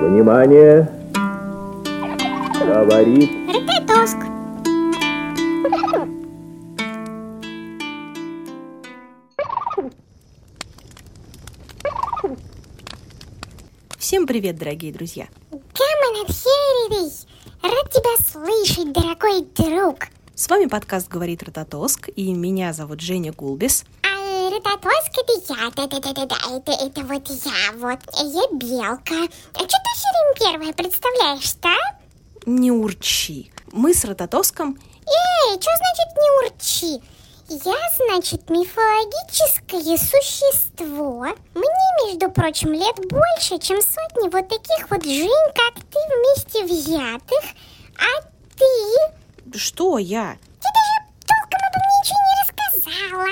Внимание! Говорит Ртетоск. Всем привет, дорогие друзья! Слышать, дорогой друг. С вами подкаст «Говорит Рототоск» и меня зовут Женя Гулбис. А Рототоск это я, да-да-да-да-да, это, это вот я, вот, я белка. А что ты все время первая представляешь-то, а? Не урчи. Мы с Рототоском Эй, что значит не урчи? Я, значит, мифологическое существо. Мне, между прочим, лет больше, чем сотни вот таких вот Жень, как ты, вместе взятых. А ты? Что я? Ты даже толком обо мне ничего не рассказала.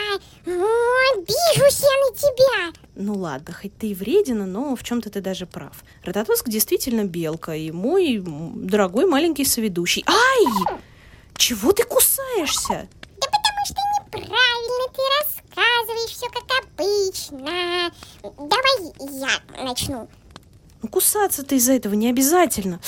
О, обижусь я на тебя. Ну ладно, хоть ты и вредина, но в чем-то ты даже прав. Рототоск действительно белка и мой дорогой маленький соведущий. Ай! Чего ты кусаешься? Да потому что неправильно ты рассказываешь все как обычно. Давай я начну. Ну, кусаться-то из-за этого не обязательно.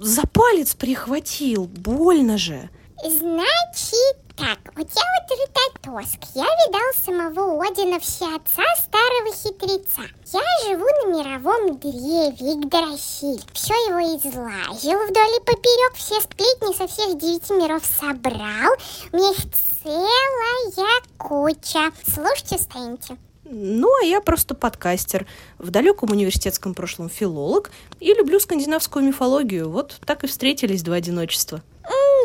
За палец прихватил, больно же. Значит так, у тебя вот Ритотоск. Я видал самого Одина всеотца старого хитреца. Я живу на мировом древе Игдрасиль. Все его излазил вдоль и поперек, все сплетни со всех девяти миров собрал. У меня их целая куча. Слушайте, станете. Ну, а я просто подкастер, в далеком университетском прошлом филолог и люблю скандинавскую мифологию. Вот так и встретились два одиночества.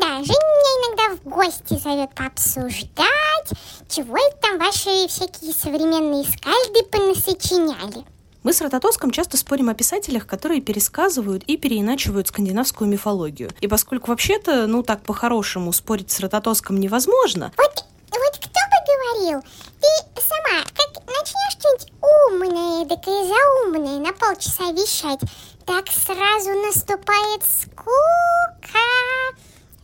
Да, Женя меня иногда в гости зовет пообсуждать, чего это там ваши всякие современные скальды понасочиняли. Мы с Рототоском часто спорим о писателях, которые пересказывают и переиначивают скандинавскую мифологию. И поскольку вообще-то, ну так по-хорошему, спорить с Рототоском невозможно, Вот, вот кто бы говорил, ты и заумное на полчаса вещать, так сразу наступает скука.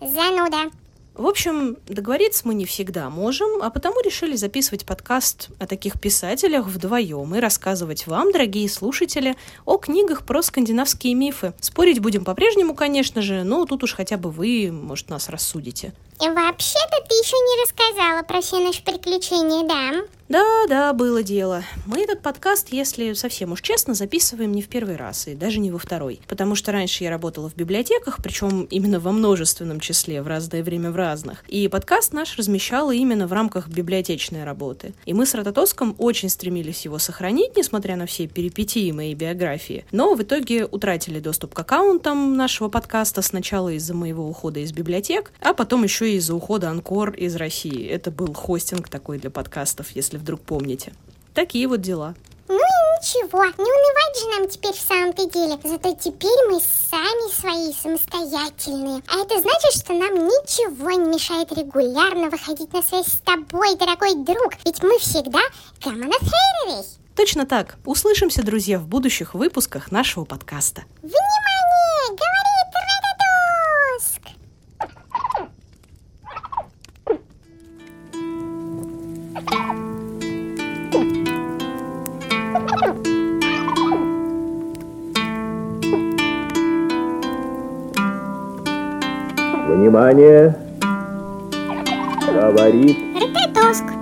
Зануда. В общем, договориться мы не всегда можем, а потому решили записывать подкаст о таких писателях вдвоем и рассказывать вам, дорогие слушатели, о книгах про скандинавские мифы. Спорить будем по-прежнему, конечно же, но тут уж хотя бы вы, может, нас рассудите. И вообще-то ты еще не рассказала про все наши приключения, да? Да, да, было дело. Мы этот подкаст, если совсем уж честно, записываем не в первый раз и даже не во второй. Потому что раньше я работала в библиотеках, причем именно во множественном числе, в разное время в разных. И подкаст наш размещала именно в рамках библиотечной работы. И мы с Рототоском очень стремились его сохранить, несмотря на все перипетии моей биографии. Но в итоге утратили доступ к аккаунтам нашего подкаста сначала из-за моего ухода из библиотек, а потом еще и из-за ухода Анкор из России. Это был хостинг такой для подкастов, если вдруг помните. Такие вот дела. Ну и ничего, не унывать же нам теперь в самом-то деле. Зато теперь мы сами свои самостоятельные. А это значит, что нам ничего не мешает регулярно выходить на связь с тобой, дорогой друг. Ведь мы всегда коммунафейровей. Точно так. Услышимся, друзья, в будущих выпусках нашего подкаста. Внимание! Говорит Радодоск! Внимание! Говорит Ртетоск.